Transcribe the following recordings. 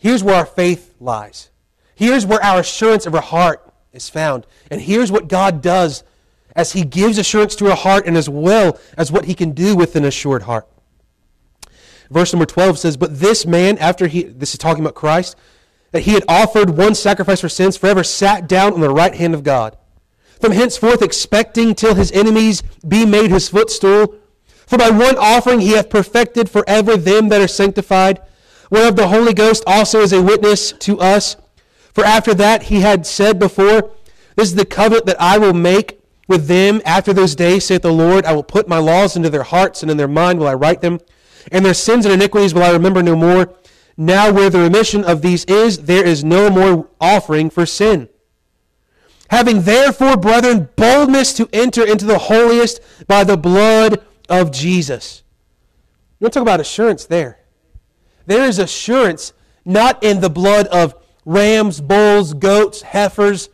Here's where our faith lies. Here's where our assurance of our heart is found. And here's what God does as He gives assurance to our heart and as well as what He can do with an assured heart. Verse number 12 says, But this man, after he, this is talking about Christ, that he had offered one sacrifice for sins forever, sat down on the right hand of God. From henceforth, expecting till his enemies be made his footstool. For by one offering he hath perfected forever them that are sanctified, whereof the Holy Ghost also is a witness to us. For after that he had said before, This is the covenant that I will make with them after those days, saith the Lord. I will put my laws into their hearts, and in their mind will I write them. And their sins and iniquities will I remember no more. Now, where the remission of these is, there is no more offering for sin. Having therefore, brethren, boldness to enter into the holiest by the blood of Jesus. You want to talk about assurance there? There is assurance not in the blood of rams, bulls, goats, heifers,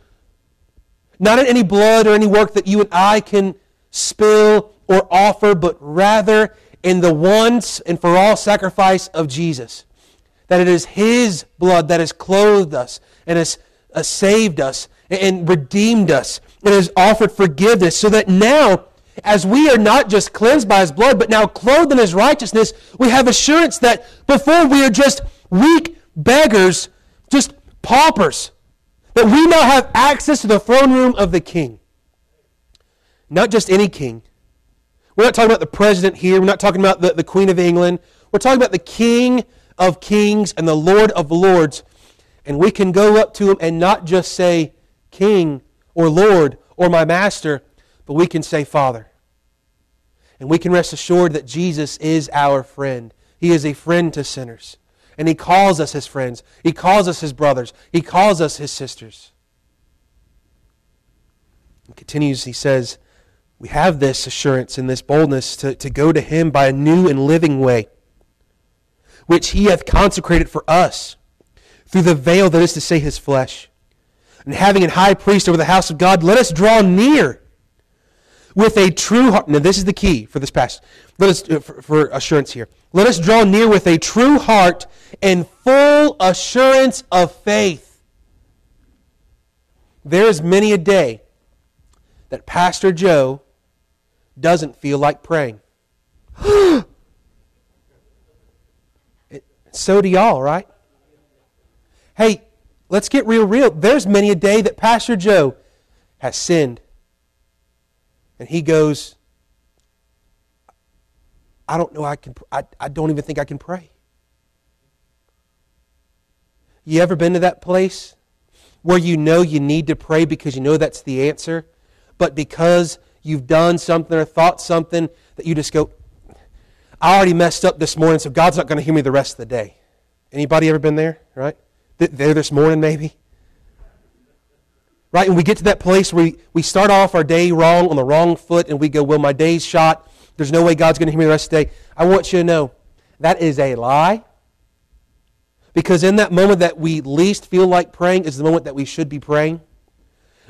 not in any blood or any work that you and I can spill or offer, but rather in the once and for all sacrifice of Jesus. That it is His blood that has clothed us and has uh, saved us and redeemed us and has offered forgiveness so that now, as we are not just cleansed by His blood, but now clothed in His righteousness, we have assurance that before we are just weak beggars, just paupers, that we now have access to the throne room of the King. Not just any king. We're not talking about the president here. We're not talking about the, the Queen of England. We're talking about the King of kings and the Lord of lords. And we can go up to him and not just say, King or Lord or my master, but we can say, Father. And we can rest assured that Jesus is our friend. He is a friend to sinners. And He calls us His friends. He calls us His brothers. He calls us His sisters. He continues, He says, We have this assurance and this boldness to, to go to Him by a new and living way which he hath consecrated for us through the veil that is to say his flesh. And having an high priest over the house of God, let us draw near with a true heart. Now, this is the key for this passage. Let us, uh, for, for assurance here. Let us draw near with a true heart and full assurance of faith. There is many a day that Pastor Joe doesn't feel like praying. So do y'all, right? Hey, let's get real real. There's many a day that Pastor Joe has sinned. And he goes, I don't know I can I, I don't even think I can pray. You ever been to that place where you know you need to pray because you know that's the answer, but because you've done something or thought something that you just go, I already messed up this morning, so God's not going to hear me the rest of the day. Anybody ever been there, right? There this morning, maybe? Right? And we get to that place where we, start off our day wrong, on the wrong foot, and we go, well, my day's shot. There's no way God's going to hear me the rest of the day. I want you to know that is a lie. Because in that moment that we least feel like praying is the moment that we should be praying.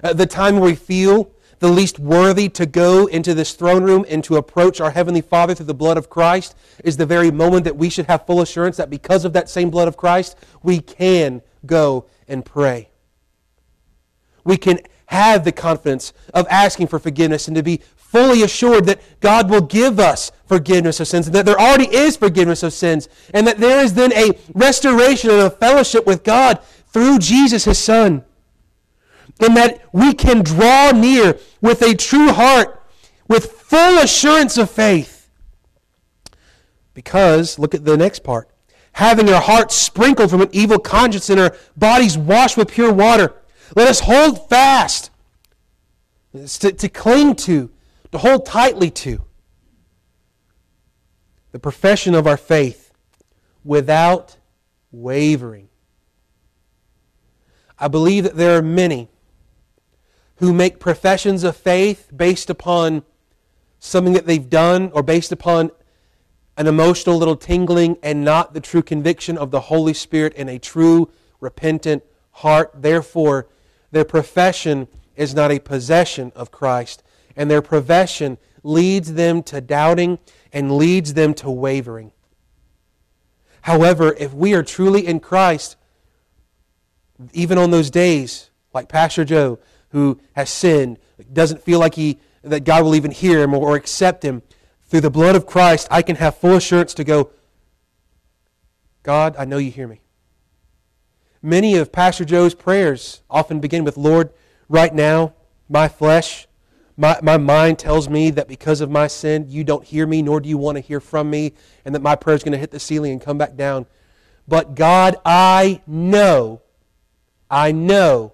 Uh, the time where we feel the least worthy to go into this throne room and to approach our Heavenly Father through the blood of Christ is the very moment that we should have full assurance that because of that same blood of Christ, we can go and pray. We can have the confidence of asking for forgiveness and to be fully assured that God will give us forgiveness of sins, and that there already is forgiveness of sins, and that there is then a restoration and a fellowship with God through Jesus, His Son And that we can draw near with a true heart, with full assurance of faith. Because, look at the next part. Having our hearts sprinkled from an evil conscience and our bodies washed with pure water, let us hold fast, to, to cling to, to hold tightly to the profession of our faith without wavering. I believe that there are many who make professions of faith based upon something that they've done or based upon an emotional little tingling and not the true conviction of the Holy Spirit in a true repentant heart. Therefore, their profession is not a possession of Christ, and their profession leads them to doubting and leads them to wavering. However, if we are truly in Christ, even on those days, like Pastor Joe, who has sinned, doesn't feel like he that God will even hear him or accept him, through the blood of Christ, I can have full assurance to go, God, I know you hear me. Many of Pastor Joe's prayers often begin with, Lord, right now, my flesh, my, my mind tells me that because of my sin, you don't hear me, nor do you want to hear from me, and that my prayer is going to hit the ceiling and come back down. But God, I know, I know,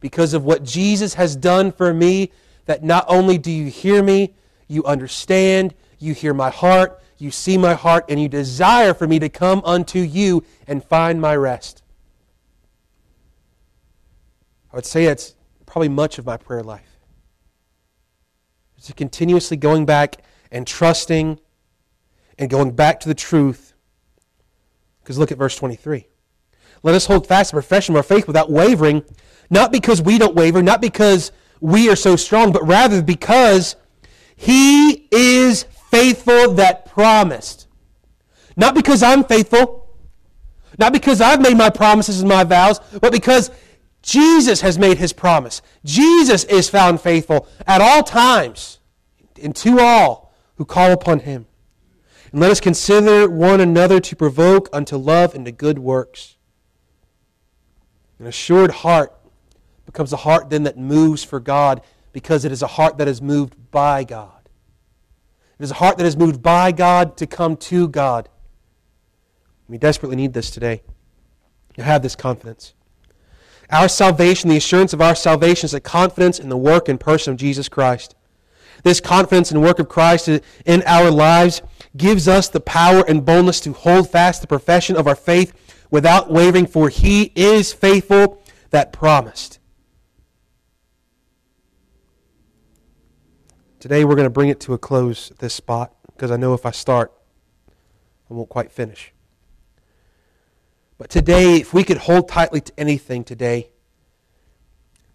because of what Jesus has done for me, that not only do you hear me, you understand, you hear my heart, you see my heart, and you desire for me to come unto you and find my rest. I would say it's probably much of my prayer life. It's continuously going back and trusting and going back to the truth. Because look at verse 23. Let us hold fast the profession of our faith without wavering, not because we don't waver, not because we are so strong, but rather because he is faithful that promised. Not because I'm faithful, not because I've made my promises and my vows, but because Jesus has made his promise. Jesus is found faithful at all times and to all who call upon him. And let us consider one another to provoke unto love and to good works. An assured heart becomes a heart then that moves for God because it is a heart that is moved by God. It is a heart that is moved by God to come to God. We desperately need this today. To have this confidence. Our salvation, the assurance of our salvation, is a confidence in the work and person of Jesus Christ. This confidence in the work of Christ in our lives gives us the power and boldness to hold fast the profession of our faith without wavering, for he is faithful that promised. Today we're going to bring it to a close this spot because I know if I start, I won't quite finish. But today, if we could hold tightly to anything today,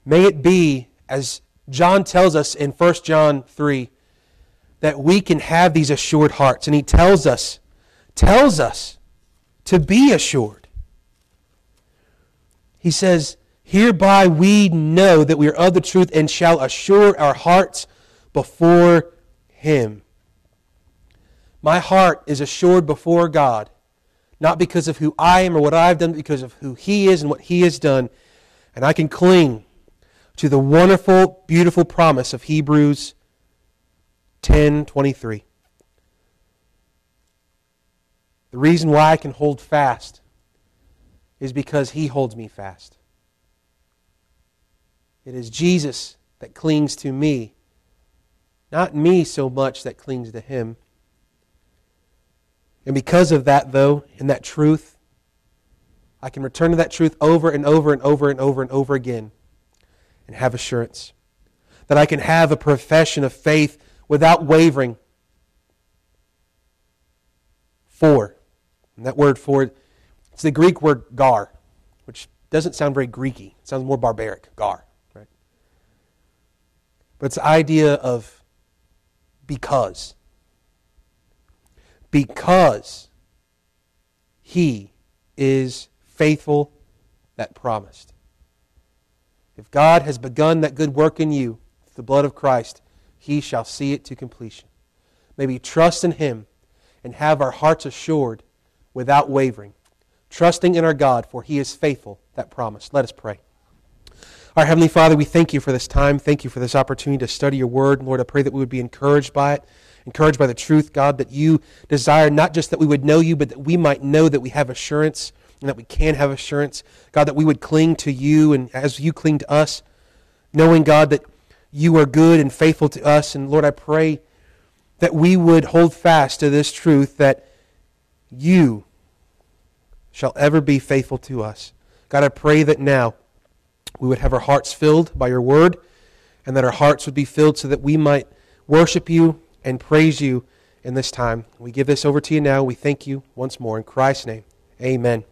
may it be, as John tells us in 1 John 3, that we can have these assured hearts. And he tells us, tells us to be assured. He says, Hereby we know that we are of the truth and shall assure our hearts before Him. My heart is assured before God, not because of who I am or what I've done, but because of who He is and what He has done. And I can cling to the wonderful, beautiful promise of Hebrews 10:23. The reason why I can hold fast is because he holds me fast. It is Jesus that clings to me not me so much that clings to him. And because of that, though, and that truth, I can return to that truth over and over and over and over and over again and have assurance. That I can have a profession of faith without wavering. For, and that word for, it's the Greek word gar, which doesn't sound very Greeky. It sounds more barbaric, gar, right? But it's the idea of because. Because he is faithful that promised. If God has begun that good work in you, the blood of Christ, he shall see it to completion. May we trust in him and have our hearts assured without wavering, trusting in our God, for he is faithful that promised. Let us pray. Our Heavenly Father, we thank you for this time. Thank you for this opportunity to study your word. Lord, I pray that we would be encouraged by it, encouraged by the truth, God, that you desire not just that we would know you, but that we might know that we have assurance and that we can have assurance. God, that we would cling to you and as you cling to us, knowing, God, that you are good and faithful to us. And Lord, I pray that we would hold fast to this truth that you shall ever be faithful to us. God, I pray that now we would have our hearts filled by your word, and that our hearts would be filled so that we might worship you and praise you in this time. We give this over to you now. We thank you once more. In Christ's name, amen.